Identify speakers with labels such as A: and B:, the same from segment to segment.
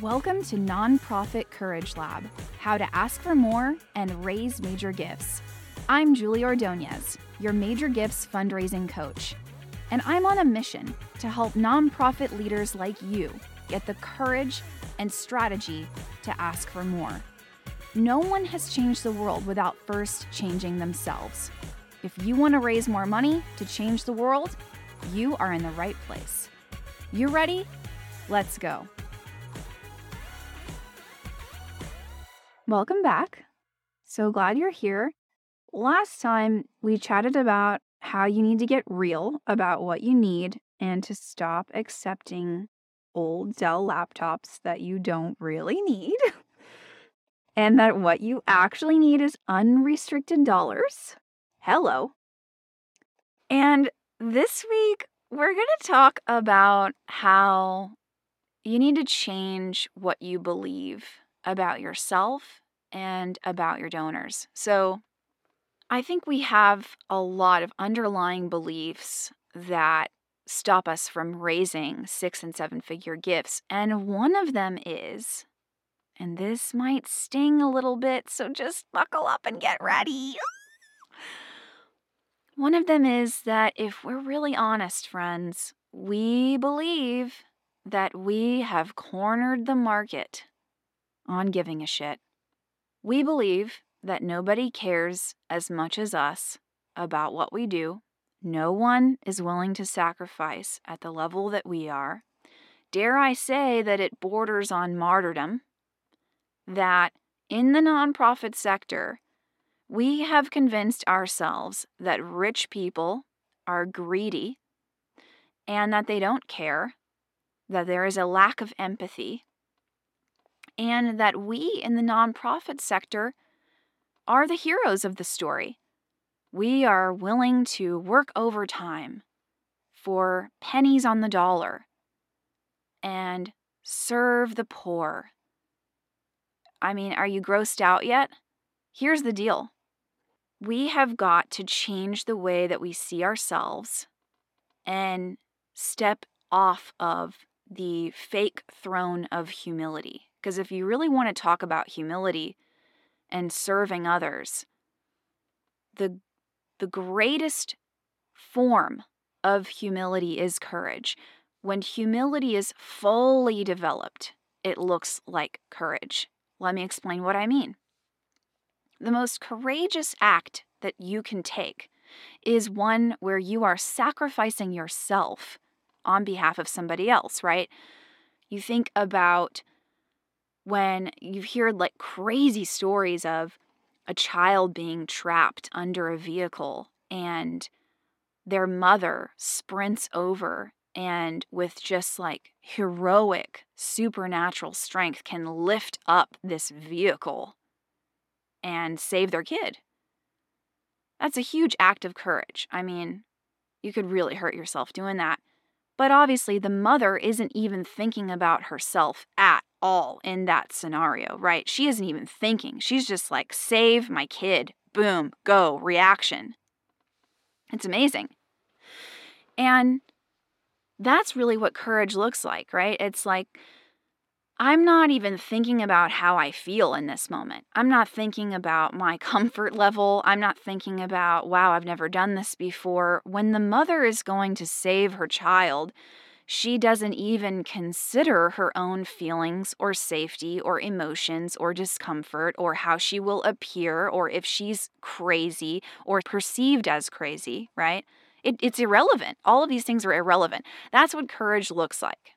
A: Welcome to Nonprofit Courage Lab How to Ask for More and Raise Major Gifts. I'm Julie Ordonez, your Major Gifts fundraising coach, and I'm on a mission to help nonprofit leaders like you get the courage and strategy to ask for more. No one has changed the world without first changing themselves. If you want to raise more money to change the world, you are in the right place. You ready? Let's go. Welcome back. So glad you're here. Last time we chatted about how you need to get real about what you need and to stop accepting old Dell laptops that you don't really need. and that what you actually need is unrestricted dollars. Hello. And this week, we're going to talk about how you need to change what you believe about yourself and about your donors. So, I think we have a lot of underlying beliefs that stop us from raising six and seven figure gifts. And one of them is, and this might sting a little bit, so just buckle up and get ready. One of them is that if we're really honest, friends, we believe that we have cornered the market on giving a shit. We believe that nobody cares as much as us about what we do. No one is willing to sacrifice at the level that we are. Dare I say that it borders on martyrdom? That in the nonprofit sector, we have convinced ourselves that rich people are greedy and that they don't care, that there is a lack of empathy, and that we in the nonprofit sector are the heroes of the story. We are willing to work overtime for pennies on the dollar and serve the poor. I mean, are you grossed out yet? Here's the deal we have got to change the way that we see ourselves and step off of the fake throne of humility. Because if you really want to talk about humility and serving others, the, the greatest form of humility is courage. When humility is fully developed, it looks like courage. Let me explain what I mean. The most courageous act that you can take is one where you are sacrificing yourself on behalf of somebody else, right? You think about when you hear like crazy stories of a child being trapped under a vehicle and their mother sprints over and with just like heroic supernatural strength can lift up this vehicle and save their kid. That's a huge act of courage. I mean, you could really hurt yourself doing that. But obviously, the mother isn't even thinking about herself at all in that scenario, right? She isn't even thinking. She's just like, save my kid. Boom, go, reaction. It's amazing. And that's really what courage looks like, right? It's like, I'm not even thinking about how I feel in this moment. I'm not thinking about my comfort level. I'm not thinking about, wow, I've never done this before. When the mother is going to save her child, she doesn't even consider her own feelings or safety or emotions or discomfort or how she will appear or if she's crazy or perceived as crazy, right? It, it's irrelevant. All of these things are irrelevant. That's what courage looks like.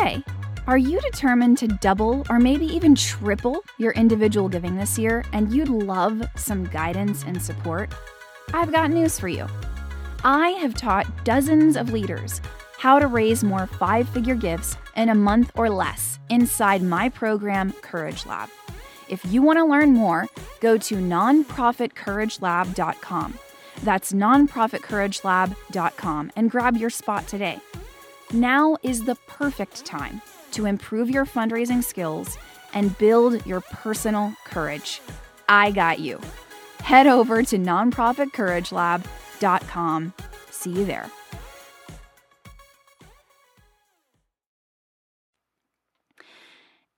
A: Hey, are you determined to double or maybe even triple your individual giving this year and you'd love some guidance and support? I've got news for you. I have taught dozens of leaders how to raise more five figure gifts in a month or less inside my program, Courage Lab. If you want to learn more, go to nonprofitcouragelab.com. That's nonprofitcouragelab.com and grab your spot today. Now is the perfect time to improve your fundraising skills and build your personal courage. I got you. Head over to nonprofitcouragelab.com. See you there.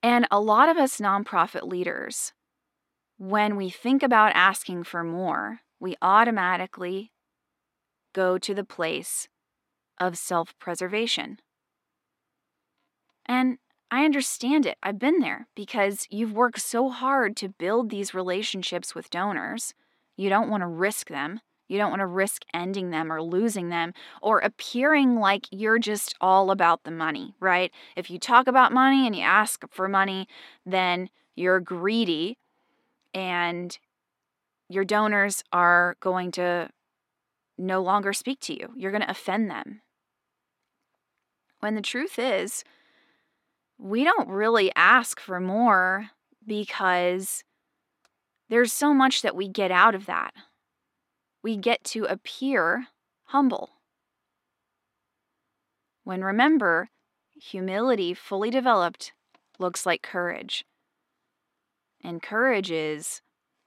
A: And a lot of us nonprofit leaders, when we think about asking for more, we automatically go to the place of self preservation. And I understand it. I've been there because you've worked so hard to build these relationships with donors. You don't want to risk them. You don't want to risk ending them or losing them or appearing like you're just all about the money, right? If you talk about money and you ask for money, then you're greedy and your donors are going to no longer speak to you. You're going to offend them. When the truth is, we don't really ask for more because there's so much that we get out of that. We get to appear humble. When remember, humility fully developed looks like courage. And courage is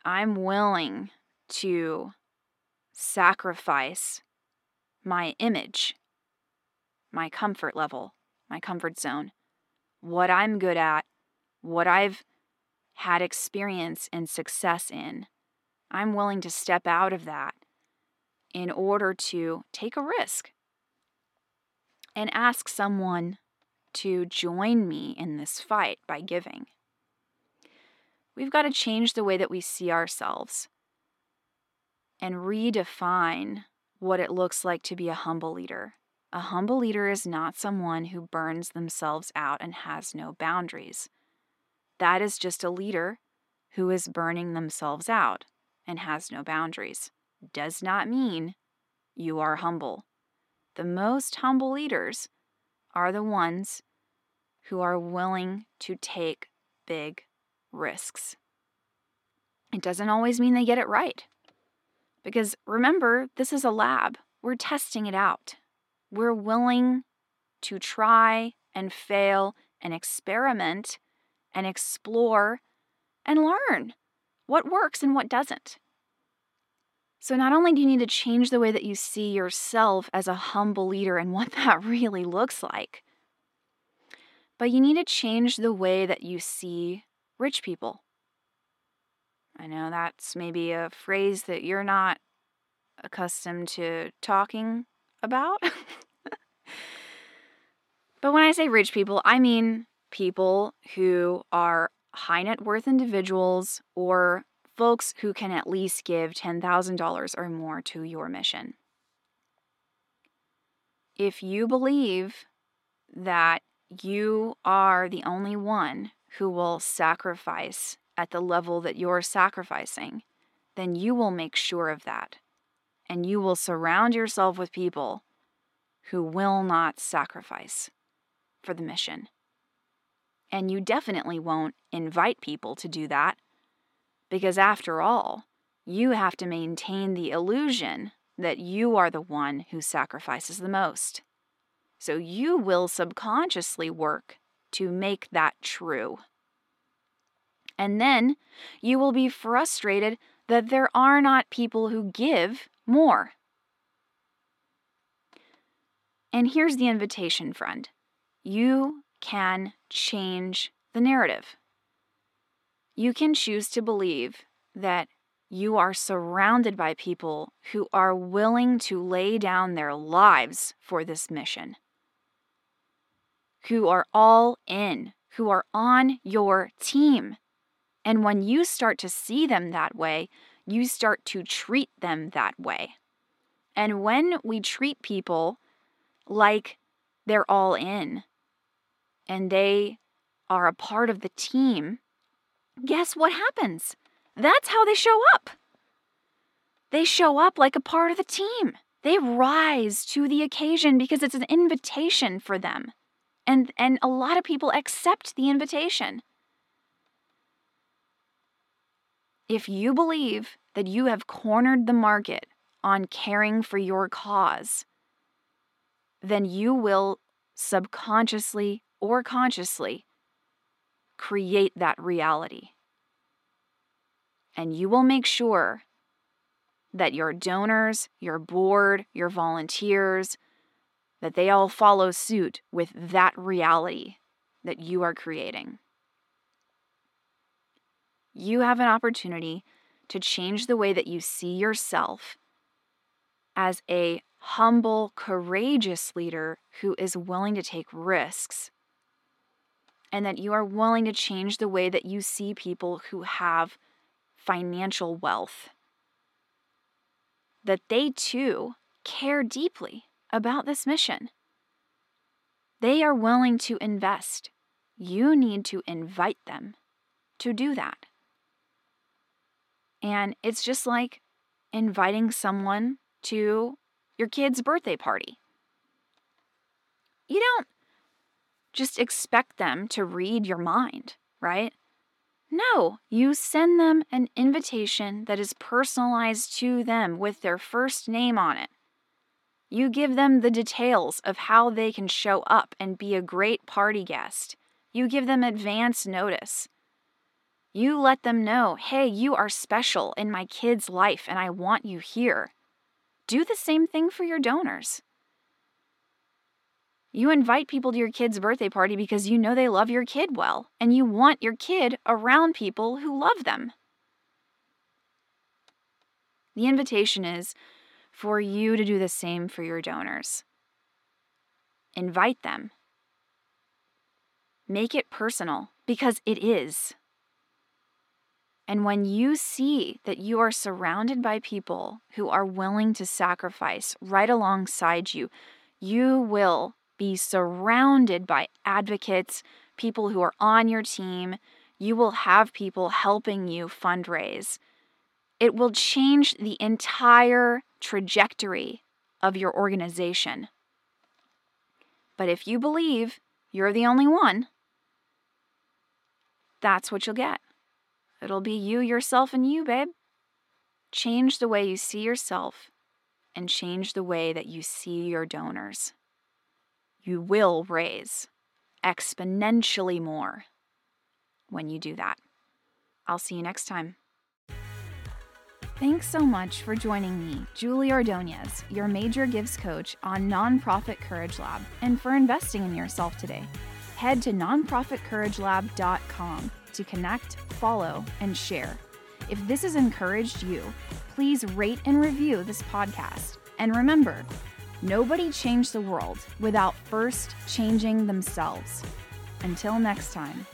A: I'm willing to sacrifice my image, my comfort level, my comfort zone what I'm good at, what I've had experience and success in. I'm willing to step out of that in order to take a risk and ask someone to join me in this fight by giving. We've got to change the way that we see ourselves and redefine what it looks like to be a humble leader. A humble leader is not someone who burns themselves out and has no boundaries. That is just a leader who is burning themselves out and has no boundaries. Does not mean you are humble. The most humble leaders are the ones who are willing to take big risks. It doesn't always mean they get it right. Because remember, this is a lab. We're testing it out we're willing to try and fail and experiment and explore and learn what works and what doesn't. So, not only do you need to change the way that you see yourself as a humble leader and what that really looks like, but you need to change the way that you see rich people. I know that's maybe a phrase that you're not accustomed to talking about. but when I say rich people, I mean people who are high net worth individuals or folks who can at least give $10,000 or more to your mission. If you believe that you are the only one who will sacrifice at the level that you're sacrificing, then you will make sure of that and you will surround yourself with people who will not sacrifice for the mission. And you definitely won't invite people to do that because, after all, you have to maintain the illusion that you are the one who sacrifices the most. So you will subconsciously work to make that true. And then you will be frustrated that there are not people who give more. And here's the invitation, friend you can change the narrative. You can choose to believe that you are surrounded by people who are willing to lay down their lives for this mission, who are all in, who are on your team. And when you start to see them that way, you start to treat them that way. And when we treat people like they're all in and they are a part of the team, guess what happens? That's how they show up. They show up like a part of the team. They rise to the occasion because it's an invitation for them. And, and a lot of people accept the invitation. If you believe that you have cornered the market on caring for your cause, then you will subconsciously or consciously create that reality. And you will make sure that your donors, your board, your volunteers, that they all follow suit with that reality that you are creating. You have an opportunity to change the way that you see yourself as a humble, courageous leader who is willing to take risks. And that you are willing to change the way that you see people who have financial wealth. That they too care deeply about this mission. They are willing to invest. You need to invite them to do that. And it's just like inviting someone to your kid's birthday party. You don't just expect them to read your mind, right? No, you send them an invitation that is personalized to them with their first name on it. You give them the details of how they can show up and be a great party guest. You give them advance notice. You let them know, hey, you are special in my kid's life and I want you here. Do the same thing for your donors. You invite people to your kid's birthday party because you know they love your kid well, and you want your kid around people who love them. The invitation is for you to do the same for your donors. Invite them. Make it personal because it is. And when you see that you are surrounded by people who are willing to sacrifice right alongside you, you will be surrounded by advocates, people who are on your team. You will have people helping you fundraise. It will change the entire trajectory of your organization. But if you believe you're the only one, that's what you'll get. It'll be you, yourself, and you, babe. Change the way you see yourself and change the way that you see your donors. You will raise exponentially more when you do that. I'll see you next time. Thanks so much for joining me, Julie Ordonez, your major gifts coach on Nonprofit Courage Lab, and for investing in yourself today. Head to nonprofitcouragelab.com to connect, follow, and share. If this has encouraged you, please rate and review this podcast. And remember, nobody changed the world without first changing themselves. Until next time.